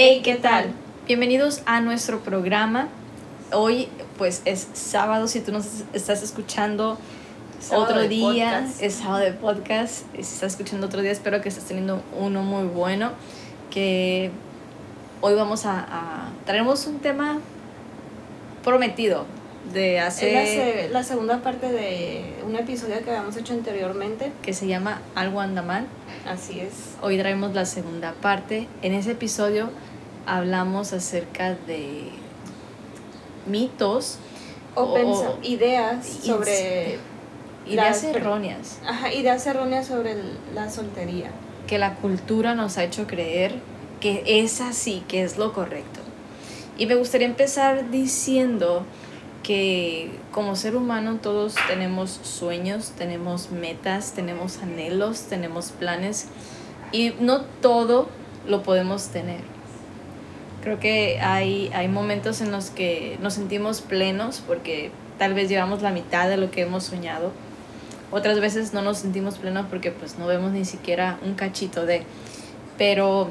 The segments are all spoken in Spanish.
Hey, ¿qué tal? Bienvenidos a nuestro programa. Hoy pues es sábado, si tú nos estás escuchando otro día, es sábado de podcast. Si estás escuchando otro día, espero que estés teniendo uno muy bueno. Que hoy vamos a, a traemos un tema prometido de hacer... Es la, la, segunda parte de un episodio que habíamos hecho anteriormente. Que se llama Algo anda mal. Así es. Hoy traemos la segunda parte. En ese episodio hablamos acerca de mitos o, o ideas sobre ideas erróneas. Ajá, ideas erróneas sobre la soltería. Que la cultura nos ha hecho creer que es así, que es lo correcto. Y me gustaría empezar diciendo que como ser humano todos tenemos sueños, tenemos metas, tenemos anhelos, tenemos planes y no todo lo podemos tener. Creo que hay, hay momentos en los que nos sentimos plenos porque tal vez llevamos la mitad de lo que hemos soñado. Otras veces no nos sentimos plenos porque pues no vemos ni siquiera un cachito de. Pero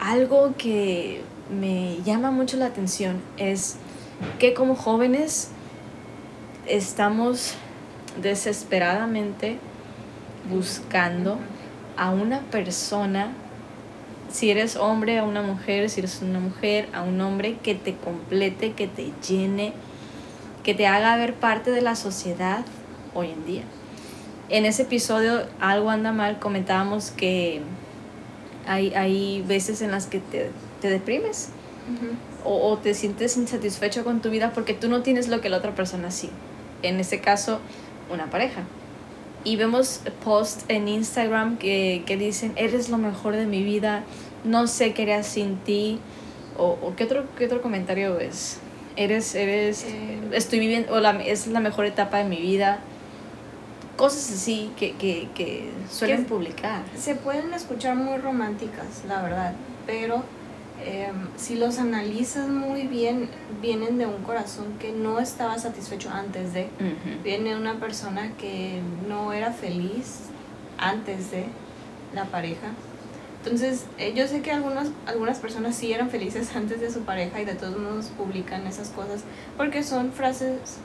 algo que me llama mucho la atención es que como jóvenes estamos desesperadamente buscando a una persona, si eres hombre, a una mujer, si eres una mujer, a un hombre que te complete, que te llene, que te haga ver parte de la sociedad hoy en día. En ese episodio, Algo anda mal, comentábamos que hay, hay veces en las que te, te deprimes o, o, te sientes insatisfecho con tu vida porque tú no tienes lo que la otra persona sí. En este caso, una pareja. Y vemos posts en Instagram que, que dicen, eres lo mejor de mi vida, no sé qué haría sin ti. O, o ¿qué, otro, ¿qué otro comentario es? Eres, eres, eh, estoy viviendo, o la, es la mejor etapa de mi vida cosas así que, que, que suelen que publicar. Se pueden escuchar muy románticas, la verdad, pero eh, si los analizas muy bien, vienen de un corazón que no estaba satisfecho antes de, uh -huh. viene una persona que no era feliz antes de la pareja. Entonces, eh, yo sé que algunas, algunas personas sí eran felices antes de su pareja y de todos modos publican esas cosas porque son frases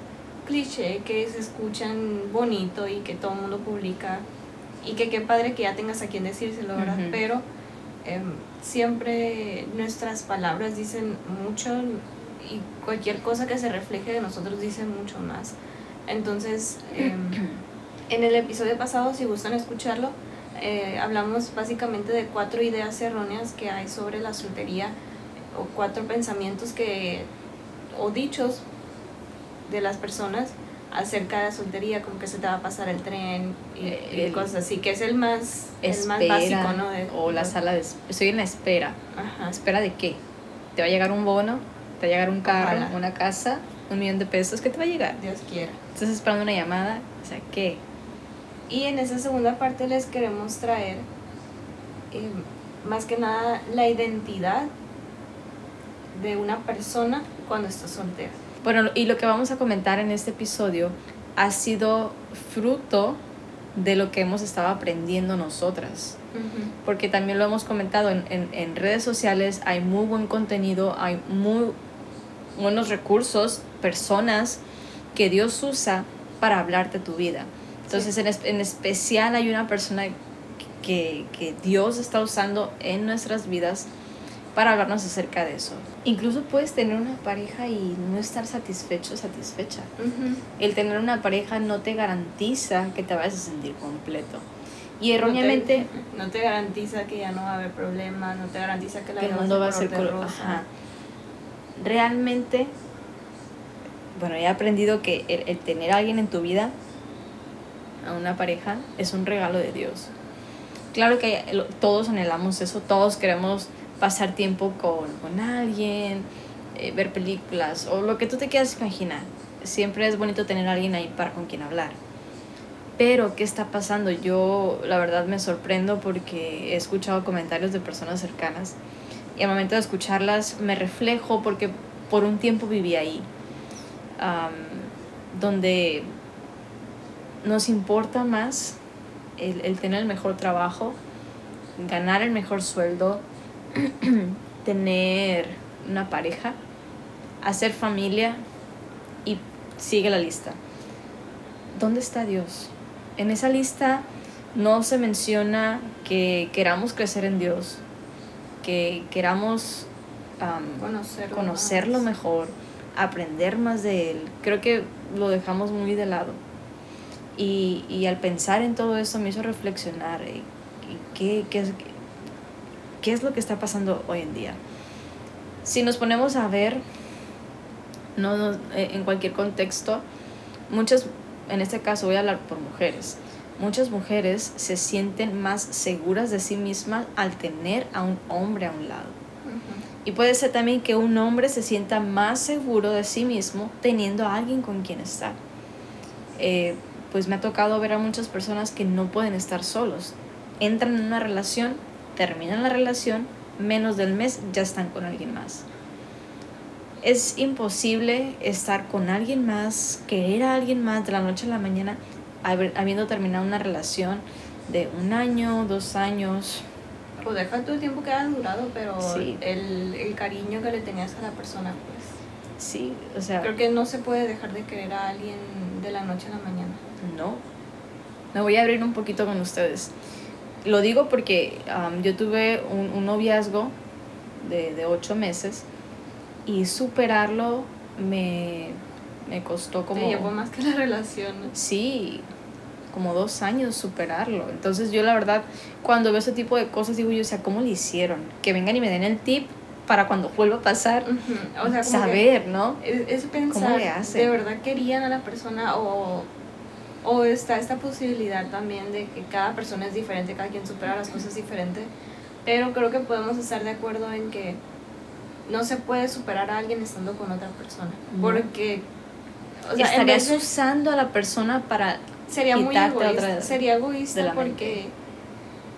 cliché que se escuchan bonito y que todo el mundo publica y que qué padre que ya tengas a quien decírselo, ¿verdad? Uh -huh. Pero eh, siempre nuestras palabras dicen mucho y cualquier cosa que se refleje de nosotros dice mucho más. Entonces, eh, en el episodio pasado, si gustan escucharlo, eh, hablamos básicamente de cuatro ideas erróneas que hay sobre la soltería o cuatro pensamientos que o dichos de las personas acerca de la soltería, como que se te va a pasar el tren y, el, y cosas así, que es el más, espera, el más básico, ¿no? De, o la sala de... Estoy en la espera. Ajá. ¿Espera de qué? ¿Te va a llegar un bono? ¿Te va a llegar un carro? Ojalá. ¿Una casa? ¿Un millón de pesos? ¿Qué te va a llegar? Dios quiera. Estás esperando una llamada, o sea, ¿qué? Y en esa segunda parte les queremos traer eh, más que nada la identidad de una persona cuando está soltera. Bueno, y lo que vamos a comentar en este episodio ha sido fruto de lo que hemos estado aprendiendo nosotras. Uh -huh. Porque también lo hemos comentado en, en, en, redes sociales, hay muy buen contenido, hay muy buenos recursos, personas que Dios usa para hablarte tu vida. Entonces, sí. en, en, especial hay una persona que, que Dios está usando en nuestras vidas para hablarnos acerca de eso. Incluso puedes tener una pareja y no estar satisfecho, satisfecha. Uh -huh. El tener una pareja no te garantiza que te vayas a sentir completo. Y erróneamente... No te, no te garantiza que ya no va a haber problema, no te garantiza que la el mundo va a ser color rosa. Realmente, bueno, he aprendido que el, el tener a alguien en tu vida, a una pareja, es un regalo de Dios. Claro que todos anhelamos eso, todos queremos pasar tiempo con, con alguien, eh, ver películas o lo que tú te quieras imaginar. Siempre es bonito tener alguien ahí para con quien hablar. Pero, ¿qué está pasando? Yo, la verdad, me sorprendo porque he escuchado comentarios de personas cercanas y al momento de escucharlas me reflejo porque por un tiempo viví ahí, um, donde nos importa más el, el tener el mejor trabajo, ganar el mejor sueldo, tener una pareja, hacer familia y sigue la lista. ¿Dónde está Dios? En esa lista no se menciona que queramos crecer en Dios, que queramos conocerlo, mejor, aprender más de Él. Creo que lo dejamos muy de lado. Y, y al pensar en todo eso me hizo reflexionar eh, qué, qué, qué es lo que está pasando hoy en día. Si nos ponemos a ver, no, eh, en cualquier contexto, muchas, en este caso voy a hablar por mujeres, muchas mujeres se sienten más seguras de sí mismas al tener a un hombre a un lado. Y puede ser también que un hombre se sienta más seguro de sí mismo teniendo a alguien con quien estar. Eh, pues me ha tocado ver a muchas personas que no pueden estar solos. Entran en una relación, terminan la relación, menos del mes ya están con alguien más. Es imposible estar con alguien más, querer a alguien más de la noche a la mañana, habiendo terminado una relación de un año, dos años. O deja todo el tiempo que haya durado, pero el, el cariño que le tenías a la persona, pues. Sí, o sea. Creo que no se puede dejar de querer a alguien de la noche a la mañana. No. Me voy a abrir un poquito con ustedes. Lo digo porque yo tuve un, un noviazgo de, de ocho meses y superarlo me, me costó como... Te llevó más que la relación. Sí, como dos años superarlo. Entonces yo la verdad, cuando veo ese tipo de cosas, digo yo, o sea, ¿cómo le hicieron? Que vengan y me den el tip para cuando vuelva a pasar, o sea, saber, ¿no? Es, pensar, ¿de verdad querían a la persona o, o está esta posibilidad también de que cada persona es diferente, cada quien supera las cosas diferente? Pero creo que podemos estar de acuerdo en que no se puede superar a alguien estando con otra persona. Porque. O sea, estarías usando a la persona para. Sería muy egoísta. sería egoísta porque.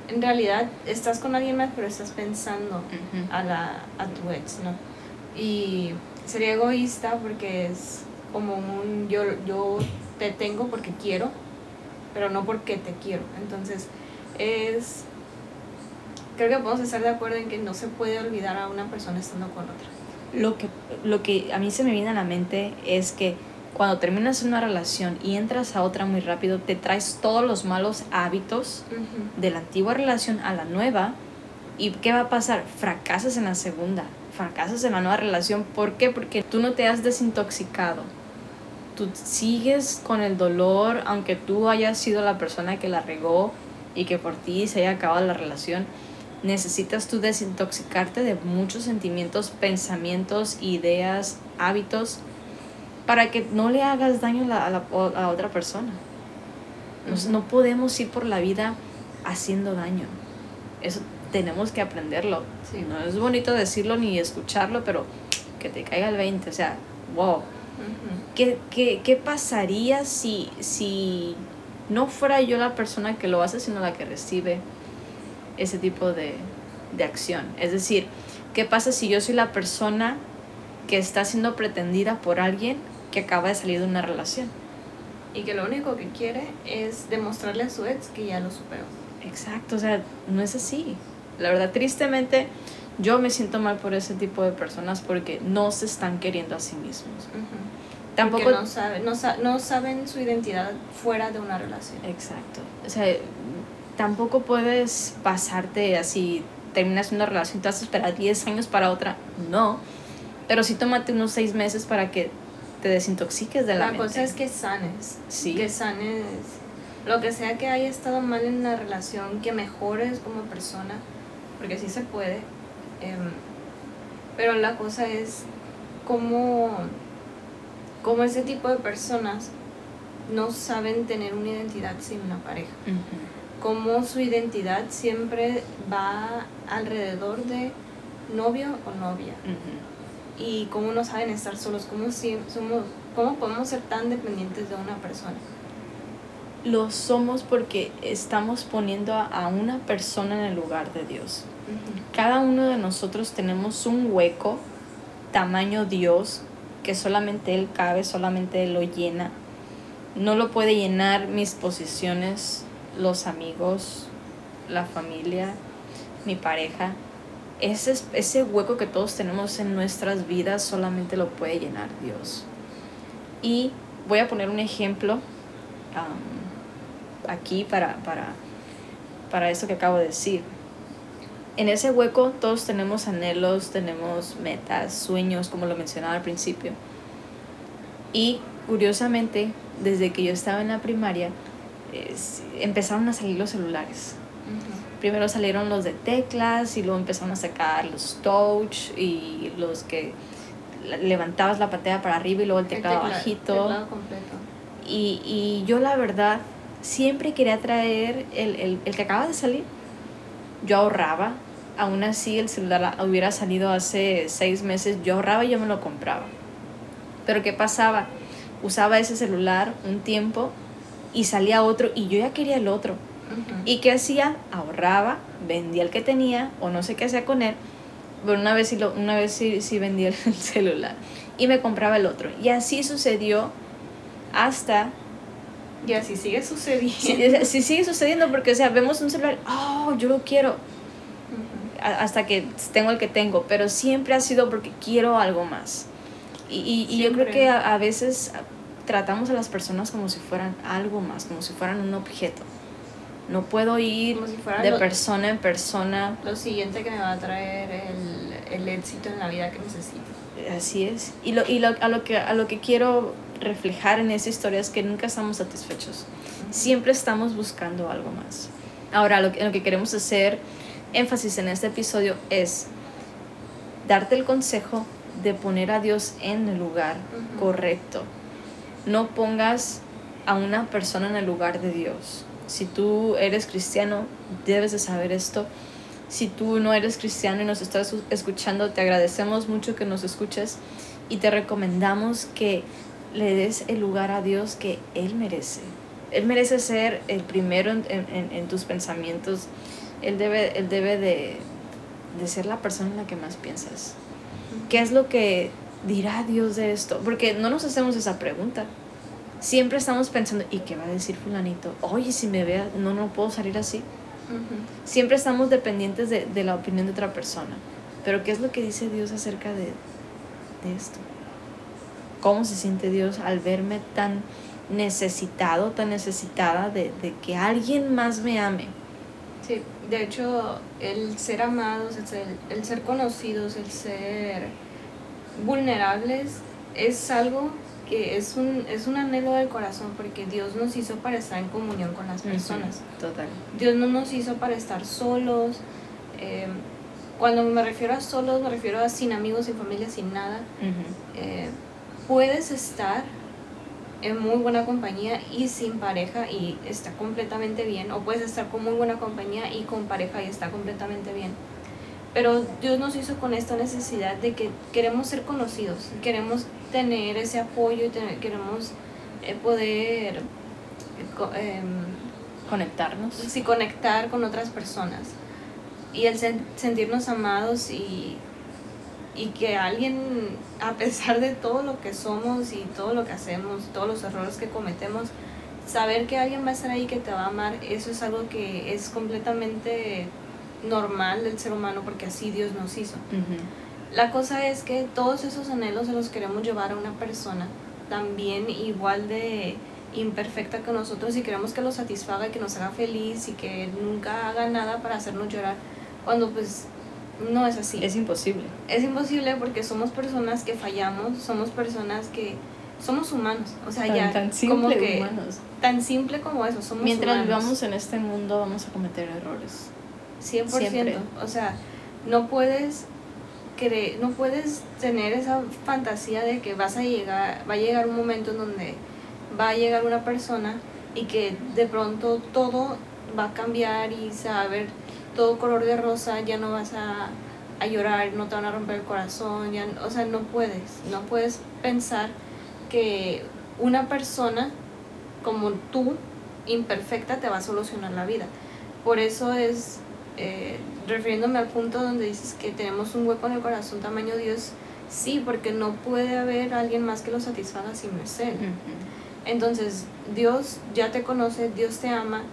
En realidad estás con alguien más, pero estás pensando a, la, a tu ex, ¿no? Y sería egoísta porque es como un yo, yo te tengo porque quiero, pero no porque te quiero. Entonces, es creo que podemos estar de acuerdo en que no se puede olvidar a una persona estando con otra. Lo que, lo que a mí se me viene a la mente es que cuando terminas una relación y entras a otra muy rápido, te traes todos los malos hábitos de la antigua relación a la nueva. ¿Y qué va a pasar? Fracasas en la segunda, fracasas en la nueva relación. ¿Por qué? Porque tú no te has desintoxicado. Tú sigues con el dolor, aunque tú hayas sido la persona que la regó y que por ti se haya acabado la relación necesitas tú desintoxicarte de muchos sentimientos, pensamientos, ideas, hábitos, para que no le hagas daño a, la, a, otra persona. no podemos ir por la vida haciendo daño. Eso tenemos que aprenderlo. No es bonito decirlo ni escucharlo, pero que te caiga el 20. O sea, wow. ¿Qué, qué, qué pasaría si, si no fuera yo la persona que lo hace, sino la que recibe ese tipo de, de acción. Es decir, ¿qué pasa si yo soy la persona que está siendo pretendida por alguien que acaba de salir de una relación? Y que lo único que quiere es demostrarle a su ex que ya lo superó. Exacto, o sea, no es así. La verdad, tristemente, yo me siento mal por ese tipo de personas porque no se están queriendo a sí mismos. Tampoco no, saben, no, no saben su identidad fuera de una relación. Exacto. O sea, tampoco puedes pasarte así, terminas una relación y te vas a esperar 10 años para otra. No. Pero sí tómate unos 6 meses para que te desintoxiques de la, la cosa es que sanes. Sí. Que sanes lo que sea que haya estado mal en la relación, que mejores como persona, porque sí se puede. Em, pero la cosa es cómo, cómo ese tipo de personas no saben tener una identidad sin una pareja cómo su identidad siempre va alrededor de novio o novia. Y cómo no saben estar solos, cómo, si, somos, cómo podemos ser tan dependientes de una persona. Lo somos porque estamos poniendo a una persona en el lugar de Dios. Cada uno de nosotros tenemos un hueco, tamaño Dios, que solamente Él cabe, solamente Él lo llena. No lo puede llenar mis posiciones, los amigos, la familia, mi pareja. ese, ese hueco que todos tenemos en nuestras vidas solamente lo puede llenar Dios. Y voy a poner un ejemplo aquí para, para, para esto que acabo de decir. En ese hueco todos tenemos anhelos, tenemos metas, sueños, como lo mencionaba al principio. Y curiosamente, desde que yo estaba en la primaria, empezaron a salir los celulares primero salieron los de teclas y luego empezaron a sacar los touch y los que levantabas la pantalla para arriba y luego el teclado bajito. Y, y, yo la verdad siempre quería traer el, el, el, que acaba de salir. Yo ahorraba, aún así el celular hubiera salido hace seis meses, yo ahorraba y yo me lo compraba. Pero ¿qué pasaba? Usaba ese celular un tiempo y salía otro y yo ya quería el otro ¿Y qué hacía? Ahorraba, vendía el que tenía o no sé qué hacía con él, pero una vez sí, lo, una vez sí, sí vendía el celular y me compraba el otro. Y así sucedió hasta... Y así sigue sucediendo. Sí, sigue sucediendo porque, o sea, vemos un celular, oh, yo lo quiero. Hasta que tengo el que tengo, pero siempre ha sido porque quiero algo más. Y, y, yo creo que a, a veces tratamos a las personas como si fueran algo más, como si fueran un objeto. No puedo ir de persona en persona. Lo siguiente que me va a traer el, el éxito en la vida que necesito. Así es. Y, lo, y lo, a, lo que, a lo que quiero reflejar en esa historia es que nunca estamos satisfechos. Siempre estamos buscando algo más. Ahora, lo que, lo que queremos hacer énfasis en este episodio es darte el consejo de poner a Dios en el lugar correcto. No pongas a una persona en el lugar de Dios. Si tú eres cristiano, debes de saber esto. Si tú no eres cristiano y nos estás escuchando, te agradecemos mucho que nos escuches y te recomendamos que le des el lugar a Dios que Él merece. Él merece ser el primero en, en, tus pensamientos. Él debe, él debe de, de ser la persona en la que más piensas. ¿Qué es lo que dirá Dios de esto? Porque no nos hacemos esa pregunta siempre estamos pensando, ¿y qué va a decir fulanito? Oye, si me vea, no, no puedo salir así. Siempre estamos dependientes de, de, la opinión de otra persona. Pero ¿qué es lo que dice Dios acerca de, de esto? ¿Cómo se siente Dios al verme tan necesitado, tan necesitada de, de que alguien más me ame? Sí, de hecho, el ser amados, el ser, el ser conocidos, el ser vulnerables es algo que es un, es un anhelo del corazón porque Dios nos hizo para estar en comunión con las personas. Total. Dios no nos hizo para estar solos. Eh, cuando me refiero a solos, me refiero a sin amigos, sin familia, sin nada. Eh, puedes estar en muy buena compañía y sin pareja y está completamente bien. O puedes estar con muy buena compañía y con pareja y está completamente bien. Pero Dios nos hizo con esta necesidad de que queremos ser conocidos, queremos tener ese apoyo y queremos eh, poder eh, em, conectarnos. Sí, conectar con otras personas. Y el sentirnos amados y, y que alguien, a pesar de todo lo que somos y todo lo que hacemos, todos los errores que cometemos, saber que alguien va a estar ahí que te va a amar, eso es algo que es completamente normal del ser humano porque así Dios nos hizo. La cosa es que todos esos anhelos se los queremos llevar a una persona también igual de imperfecta que nosotros y queremos que lo satisfaga y que nos haga feliz y que nunca haga nada para hacernos llorar cuando pues no es así. Es imposible. Es imposible porque somos personas que fallamos, somos personas que somos humanos, o sea, ya tan simple como que humanos. tan simple como eso, somos Mientras vivamos en este mundo vamos a cometer errores. 100%. O sea, no puedes creer, no puedes tener esa fantasía de que vas a llegar, va a llegar un momento en donde va a llegar una persona y que de pronto todo va a cambiar y se va a ver todo color de rosa, ya no vas a, a llorar, no te van a romper el corazón, ya, o sea, no puedes, no puedes pensar que una persona como tú, imperfecta, te va a solucionar la vida. Por eso es eh, refiriéndome al punto donde dices que tenemos un hueco en el corazón tamaño Dios, sí, porque no puede haber alguien más que lo satisfaga si no es Él. Entonces, Dios ya te conoce, Dios te ama,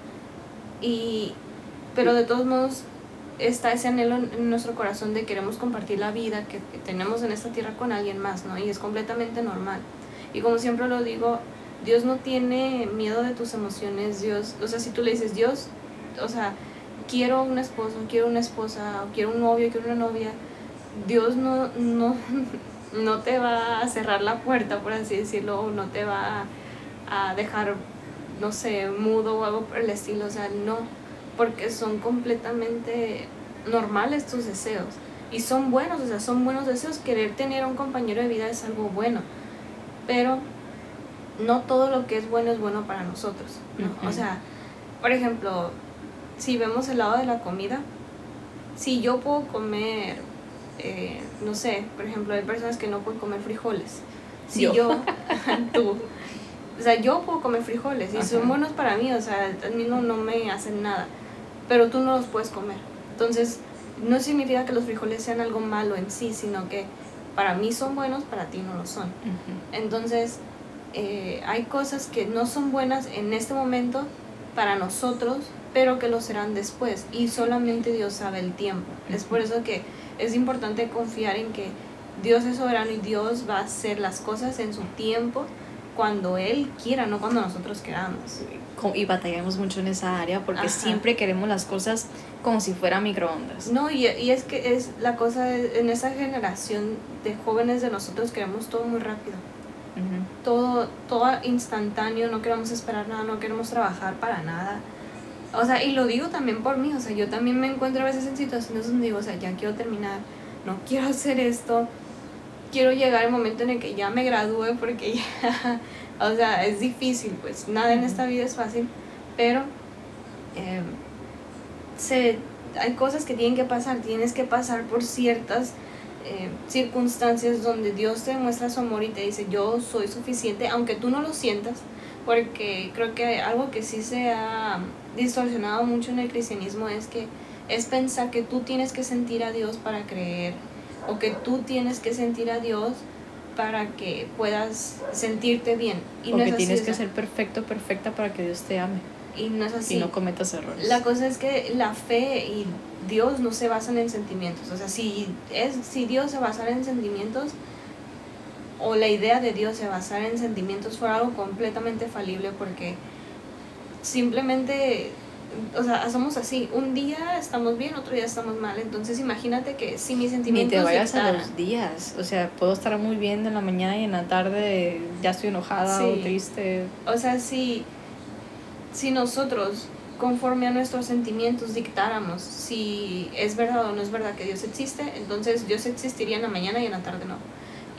y, pero de todos modos, está ese anhelo en nuestro corazón de queremos compartir la vida que, que tenemos en esta tierra con alguien más, ¿no? Y es completamente normal. Y como siempre lo digo, Dios no tiene miedo de tus emociones, Dios, o sea, si tú le dices, Dios, o sea, quiero un esposo, quiero una esposa, o quiero un novio, quiero una novia, Dios no, no, no te va a cerrar la puerta, por así decirlo, o no te va a, a dejar, no sé, mudo o algo por el estilo, o sea, no, porque son completamente normales tus deseos. Y son buenos, o sea, son buenos deseos. Querer tener a un compañero de vida es algo bueno. Pero no todo lo que es bueno es bueno para nosotros. ¿no? O sea, por ejemplo, si vemos el lado de la comida, si yo puedo comer, eh, no sé, por ejemplo, hay personas que no pueden comer frijoles. Si yo, tú, o sea, yo puedo comer frijoles y son buenos para mí, o sea, a mí no, no me hacen nada, pero tú no los puedes comer. Entonces, no significa que los frijoles sean algo malo en sí, sino que para mí son buenos, para ti no lo son. Entonces, eh, hay cosas que no son buenas en este momento para nosotros, pero que lo serán después. Y solamente Dios sabe el tiempo. Es por eso que es importante confiar en que Dios es soberano y Dios va a hacer las cosas en su tiempo cuando Él quiera, no cuando nosotros queramos. Y batallamos mucho en esa área porque siempre queremos las cosas como si fuera microondas. No, y, y, es que es la cosa, en esa generación de jóvenes de nosotros queremos todo muy rápido. Todo, todo instantáneo, no queremos esperar nada, no queremos trabajar para nada. O sea, y lo digo también por mí, o sea, yo también me encuentro a veces en situaciones donde digo, o sea, ya quiero terminar, no quiero hacer esto, quiero llegar al momento en el que ya me gradúe porque ya, o sea, es difícil, pues nada en esta vida es fácil, pero eh, se, hay cosas que tienen que pasar, tienes que pasar por ciertas eh, circunstancias donde Dios te muestra su amor y te dice, yo soy suficiente, aunque tú no lo sientas, porque creo que algo que sí se ha distorsionado mucho en el cristianismo es que es pensar que tú tienes que sentir a Dios para creer o que tú tienes que sentir a Dios para que puedas sentirte bien. Y o no que tienes que ser perfecto, perfecta para que Dios te ame. Y no es así. Y no cometas errores. La cosa es que la fe y Dios no se basan en sentimientos. O sea, si, es, si Dios se basara en sentimientos, o la idea de Dios se basara en sentimientos, fuera algo completamente falible porque simplemente o sea, somos así. Un día estamos bien, otro día estamos mal. Entonces imagínate que si mis sentimientos... Ni te vayas a los días. O sea, puedo estar muy bien en la mañana y en la tarde ya estoy enojada o triste. O sea, si, si nosotros, conforme a nuestros sentimientos, dictáramos si es verdad o no es verdad que Dios existe, entonces Dios existiría en la mañana y en la tarde no.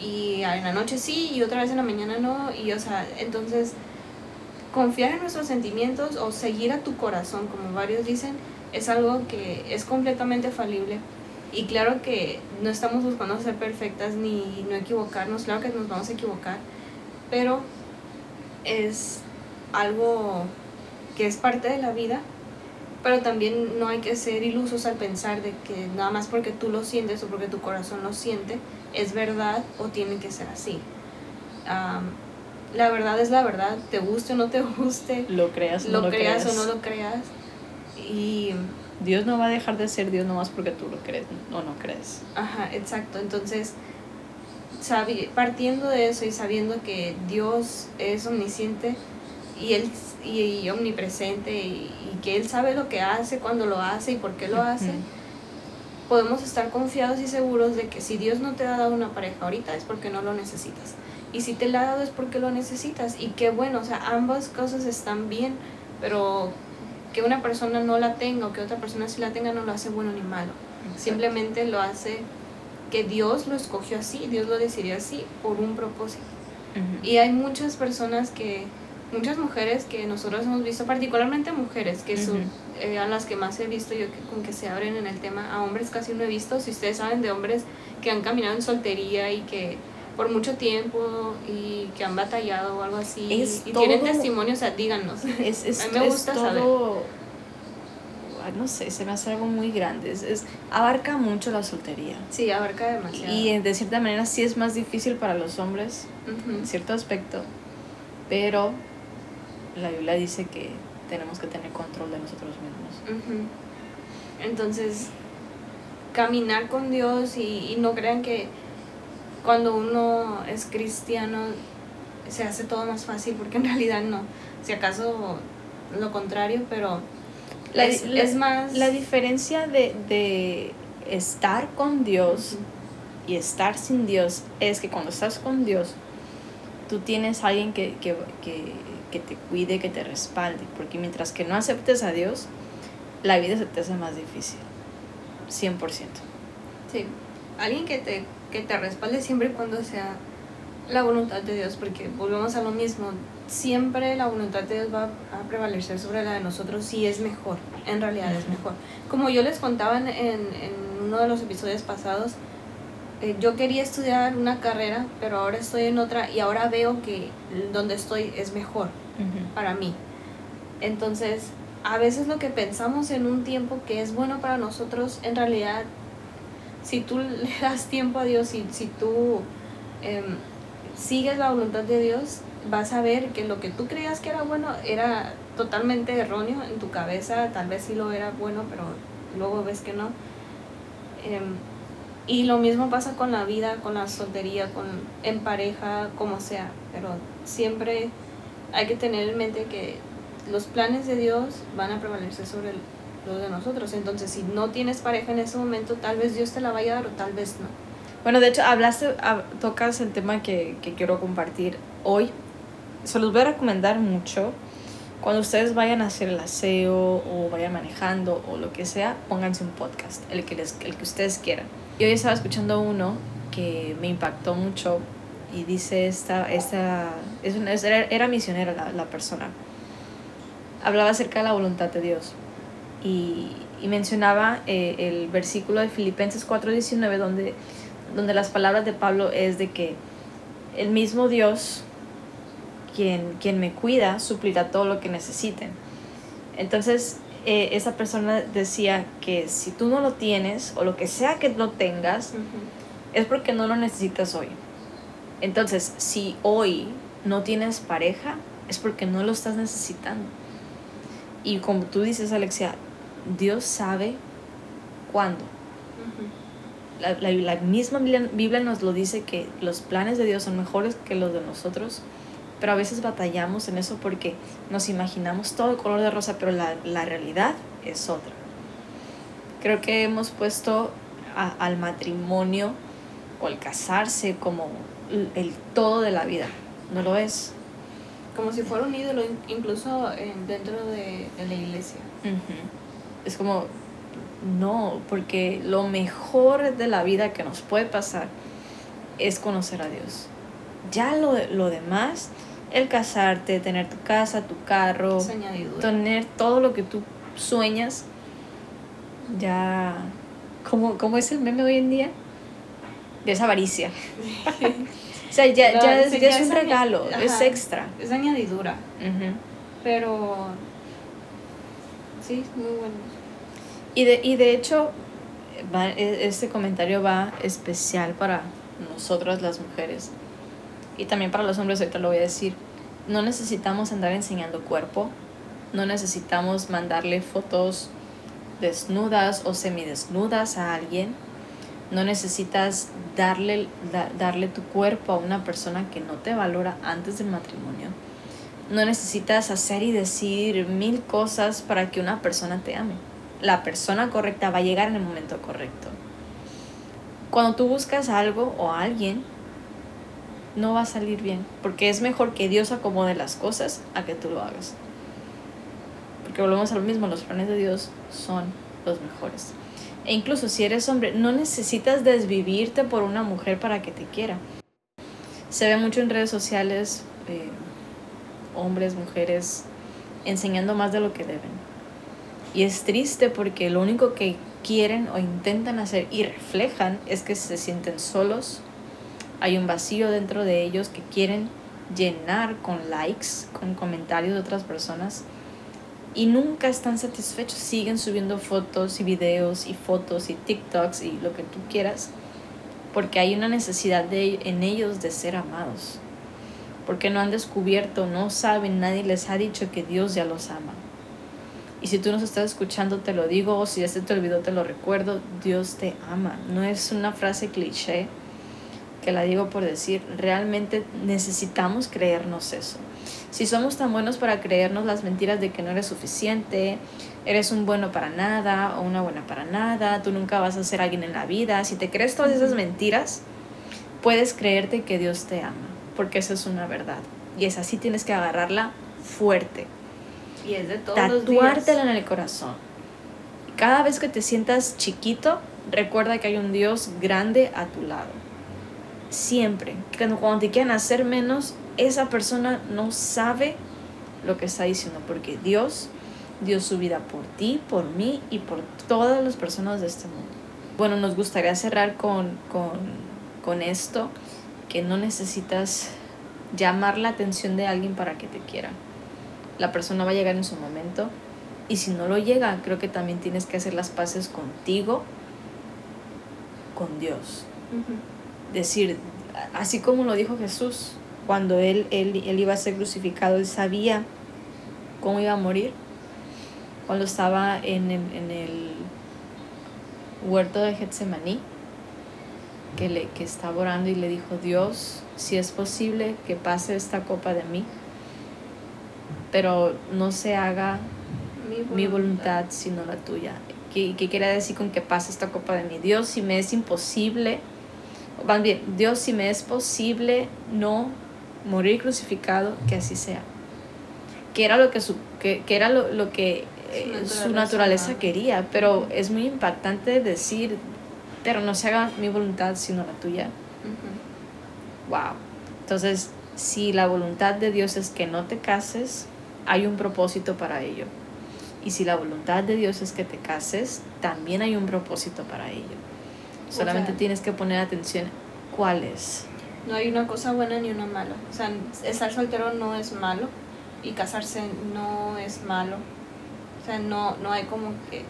Y en la noche sí y otra vez en la mañana no. Y o sea, entonces confiar en nuestros sentimientos o seguir a tu corazón, como varios dicen, es algo que es completamente falible. Y claro que no estamos buscando ser perfectas ni no equivocarnos, claro que nos vamos a equivocar, pero es algo que es parte de la vida, pero también no hay que ser ilusos al pensar de que nada más porque tú lo sientes o porque tu corazón lo siente, es verdad o tiene que ser así la verdad es la verdad, te guste o no te guste, lo creas, lo, lo creas, o no lo creas. Y Dios no va a dejar de ser Dios nomás porque tú lo crees o no crees. Ajá, exacto. Entonces, partiendo de eso y sabiendo que Dios es omnisciente y él y, omnipresente y, que él sabe lo que hace, cuando lo hace y por qué lo hace, podemos estar confiados y seguros de que si Dios no te ha dado una pareja ahorita es porque no lo necesitas. Y si te la ha dado es porque lo necesitas. Y qué bueno, o sea, ambas cosas están bien, pero que una persona no la tenga o que otra persona sí la tenga no lo hace bueno ni malo. Simplemente lo hace que Dios lo escogió así, Dios lo decidió así por un propósito. Y hay muchas personas que, muchas mujeres que nosotros hemos visto, particularmente mujeres, que son eh, a las que más he visto yo que, con que se abren en el tema, a hombres casi no he visto, si ustedes saben de hombres que han caminado en soltería y que por mucho tiempo y que han batallado o algo así y tienen testimonios, o sea, díganos. Es, es, a mí me gusta saber. No sé, se me hace algo muy grande. Es, abarca mucho la soltería. Sí, abarca demasiado. Y de cierta manera sí es más difícil para los hombres, en cierto aspecto. Pero la Biblia dice que tenemos que tener control de nosotros mismos. Entonces, caminar con Dios y, y no crean que cuando uno es cristiano se hace todo más fácil, porque en realidad no. Si acaso lo contrario, pero La, es, la- es más... La diferencia de, de estar con Dios y estar sin Dios es que cuando estás con Dios, tú tienes a alguien que, que, que, que te cuide, que te respalde. Porque mientras que no aceptes a Dios, la vida se te hace más difícil. 100%. Sí, alguien que te, que te respalde siempre y cuando sea la voluntad de Dios, porque volvemos a lo mismo, siempre la voluntad de Dios va a prevalecer sobre la de nosotros si es mejor, en realidad es mejor. Como yo les contaba en, en, uno de los episodios pasados, eh, yo quería estudiar una carrera, pero ahora estoy en otra y ahora veo que donde estoy es mejor para mí. Entonces, a veces lo que pensamos en un tiempo que es bueno para nosotros, en realidad, si tú le das tiempo a Dios y si tú em, sigues la voluntad de Dios, vas a ver que lo que tú creías que era bueno era totalmente erróneo en tu cabeza, tal vez sí lo era bueno, pero luego ves que no. Em, y lo mismo pasa con la vida, con la soltería, con, en pareja, como sea, pero siempre hay que tener en mente que los planes de Dios van a prevalecer sobre el- los de nosotros. Entonces, si no tienes pareja en ese momento, tal vez Dios te la vaya a dar o tal vez no. Bueno, de hecho, hablaste, hab- tocas el tema que, que quiero compartir hoy. Se los voy a recomendar mucho. Cuando ustedes vayan a hacer el aseo o vayan manejando o lo que sea, pónganse un podcast, el que, les, el que ustedes quieran. Yo hoy estaba escuchando uno que me impactó mucho y dice esta, esta es una- era, era misionera la, la persona. Hablaba acerca de la voluntad de Dios y, y mencionaba eh, el versículo de Filipenses 4:19 donde, donde las palabras de Pablo es de que el mismo Dios quien, quien me cuida suplirá todo lo que necesiten. Entonces, eh, esa persona decía que si tú no lo tienes o lo que sea que no tengas, es porque no lo necesitas hoy. Entonces, si hoy no tienes pareja, es porque no lo estás necesitando. Y como tú dices, Alexia, Dios sabe cuándo. La, la- la misma Biblia, nos lo dice que los planes de Dios son mejores que los de nosotros, pero a veces batallamos en eso porque nos imaginamos todo el color de rosa, pero la, la realidad es otra. Creo que hemos puesto a- al matrimonio o al casarse como el, el todo de la vida. No lo es. Como si fuera un ídolo, in- incluso en- dentro de, de la iglesia. Es como, no, porque lo mejor de la vida que nos puede pasar es conocer a Dios. Ya lo, lo demás, el casarte, tener tu casa, tu carro, tener todo lo que tú sueñas, ya, como, como es el meme hoy en día, de esa avaricia. o sea, ya, No, ya, es, sí, ya ya es un es regalo, es extra. Es añadidura, pero sí, muy bueno. Y de, y de hecho, va- e- este comentario va especial para nosotras las mujeres y también para los hombres, ahorita lo voy a decir. No necesitamos andar enseñando cuerpo, no necesitamos mandarle fotos desnudas o semidesnudas a alguien, no necesitas darle, da- darle tu cuerpo a una persona que no te valora antes del matrimonio. No necesitas hacer y decir mil cosas para que una persona te ame la persona correcta va a llegar en el momento correcto. Cuando tú buscas algo o a alguien, no va a salir bien, porque es mejor que Dios acomode las cosas a que tú lo hagas. Porque volvemos a lo mismo, los planes de Dios son los mejores. E incluso si eres hombre, no necesitas desvivirte por una mujer para que te quiera. Se ve mucho en redes sociales, eh, hombres, mujeres, enseñando más de lo que deben. Y es triste porque lo único que quieren o intentan hacer y reflejan es que se sienten solos. Hay un vacío dentro de ellos que quieren llenar con likes, con comentarios de otras personas. Y nunca están satisfechos. Siguen subiendo fotos y videos y fotos y TikToks y lo que tú quieras. Porque hay una necesidad de, en ellos de ser amados. Porque no han descubierto, no saben, nadie les ha dicho que Dios ya los ama Y si tú nos estás escuchando, te lo digo, o si ya se te olvidó, te lo recuerdo, Dios te ama. No es una frase cliché que la digo por decir, realmente necesitamos creernos eso. Si somos tan buenos para creernos las mentiras de que no eres suficiente, eres un bueno para nada o una buena para nada, tú nunca vas a ser alguien en la vida, si te crees todas esas mentiras, puedes creerte que Dios te ama, porque esa es una verdad. Y es así, tienes que agarrarla fuerte. Y es de todos Tatuártela en el corazón. Cada vez que te sientas chiquito, recuerda que hay un Dios grande a tu lado. Siempre. Cuando te quieran hacer menos, esa persona no sabe lo que está diciendo, porque Dios dio su vida por ti, por mí y por todas las personas de este mundo. Bueno, nos gustaría cerrar con, con, con esto, que no necesitas llamar la atención de alguien para que te quiera. La persona va a llegar en su momento y si no lo llega, creo que también tienes que hacer las paces contigo, con Dios. Decir, así como lo dijo Jesús, cuando él, él, él iba a ser crucificado, él sabía cómo iba a morir. Cuando estaba en el, en el huerto de Getsemaní, que, le, que estaba orando y le dijo, Dios, si es posible que pase esta copa de mí, pero no se haga mi voluntad, sino la tuya. ¿Qué, ¿Qué, quiere decir con que pase esta copa de mí? Dios, si me es imposible, van bien, Dios, si me es posible no morir crucificado, que así sea. Que era lo que, su, que, que era lo, lo que eh, su naturaleza quería, pero es muy impactante decir, pero no se haga mi voluntad, sino la tuya. Wow. Entonces, si la voluntad de Dios es que no te cases, hay un propósito para ello. Y si la voluntad de Dios es que te cases, también hay un propósito para ello. Solamente tienes que poner atención cuál es. No hay una cosa buena ni una mala. O sea, estar soltero no es malo y casarse no es malo. O sea, no, no hay como que...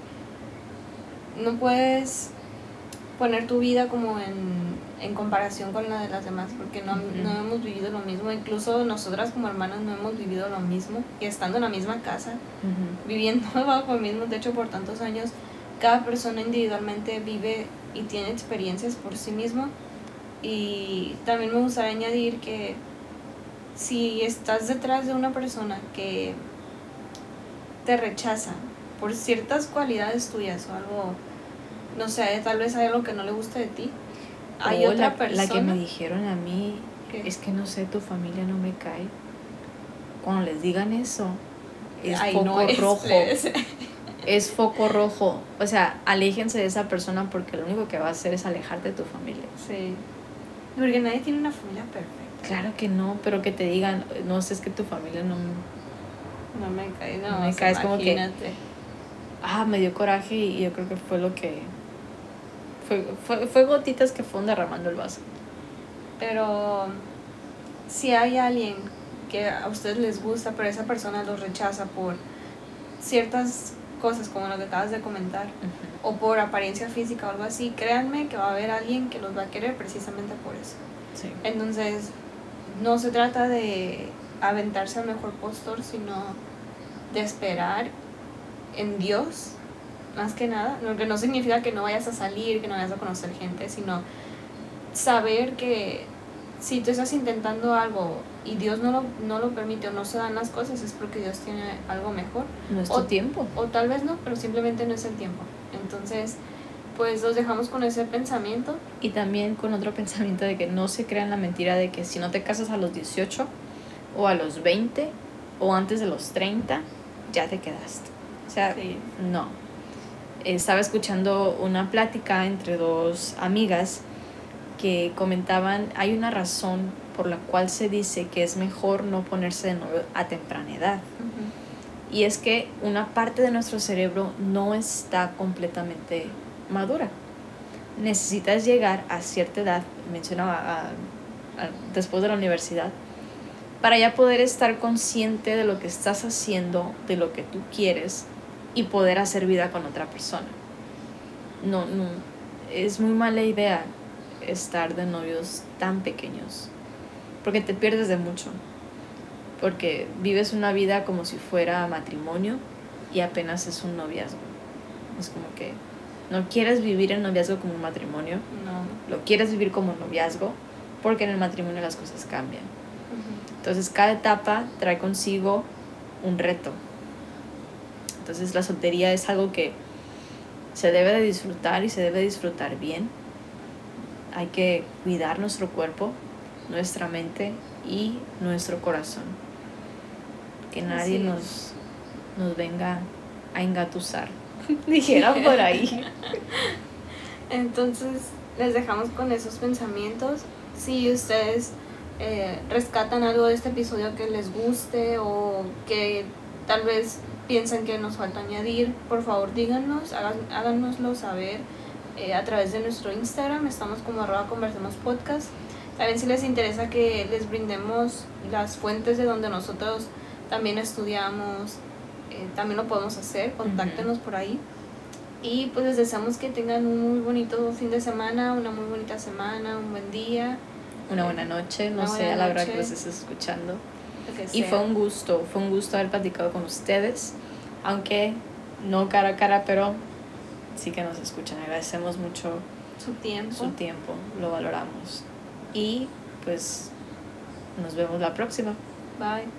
No puedes poner tu vida como en, en comparación con la de las demás, porque no, no, hemos vivido lo mismo, incluso nosotras como hermanas no hemos vivido lo mismo, y estando en la misma casa, viviendo bajo el mismo techo por tantos años, cada persona individualmente vive y tiene experiencias por sí mismo, y también me gustaría añadir que si estás detrás de una persona que te rechaza por ciertas cualidades tuyas o algo, no sé, tal vez hay algo que no le gusta de ti, hay otra la, persona. La que me dijeron a mí es que no sé, tu familia no me cae. Cuando les digan eso, es foco rojo. Es, foco rojo. O sea, aléjense de esa persona porque lo único que va a hacer es alejarte de tu familia. Sí. Porque nadie tiene una familia perfecta. Claro que no, pero que te digan, no sé, es que tu familia no, no me cae, no, me cae, es como que ah, me dio coraje y yo creo que fue lo que fue, fue, fue gotitas que fueron derramando el vaso. Pero si hay alguien que a ustedes les gusta, pero esa persona los rechaza por ciertas cosas como lo que acabas de comentar, o por apariencia física o algo así, créanme que va a haber alguien que los va a querer precisamente por eso. Sí. Entonces, no se trata de aventarse al mejor postor, sino de esperar en Dios más que nada, lo que no significa que no vayas a salir, que no vayas a conocer gente, sino saber que si tú estás intentando algo y Dios no lo, no lo permite o no se dan las cosas, es porque Dios tiene algo mejor. No es o, tiempo. O tal vez no, pero simplemente no es el tiempo. Entonces, pues los dejamos con ese pensamiento. Y también con otro pensamiento de que no se crean la mentira de que si no te casas a los 18 o a los 20 o antes de los 30, ya te quedaste. O sea, no estaba escuchando una plática entre dos amigas que comentaban, hay una razón por la cual se dice que es mejor no ponerse de novio a temprana edad. Y es que una parte de nuestro cerebro no está completamente madura. Necesitas llegar a cierta edad, mencionaba después de la universidad, para ya poder estar consciente de lo que estás haciendo, de lo que tú quieres y poder hacer vida con otra persona. No, no, es muy mala idea estar de novios tan pequeños, porque te pierdes de mucho, porque vives una vida como si fuera matrimonio y apenas es un noviazgo. Es como que no quieres vivir el noviazgo como un matrimonio, No. lo quieres vivir como noviazgo, porque en el matrimonio las cosas cambian. Entonces cada etapa trae consigo un reto. Entonces la soltería es algo que se debe de disfrutar y se debe disfrutar bien. Hay que cuidar nuestro cuerpo, nuestra mente y nuestro corazón. Que nadie nos, nos venga a engatusar. Dijera por ahí. Entonces, les dejamos con esos pensamientos. Si ustedes eh, rescatan algo de este episodio que les guste o que tal vez piensan que nos falta añadir, por favor díganos, háganoslo saber eh, a través de nuestro Instagram. Estamos como arroba conversemos podcast. También si les interesa que les brindemos las fuentes de donde nosotros también estudiamos, eh, también lo podemos hacer, contáctenos por ahí. Y pues les deseamos que tengan un muy bonito fin de semana, una muy bonita semana, un buen día. Una buena noche, no Una sé a la hora que los estés escuchando. Y fue un gusto, fue un gusto haber platicado con ustedes, aunque no cara a cara, pero sí que nos escuchan. Agradecemos mucho su tiempo. su tiempo, lo valoramos. Y pues nos vemos la próxima. Bye.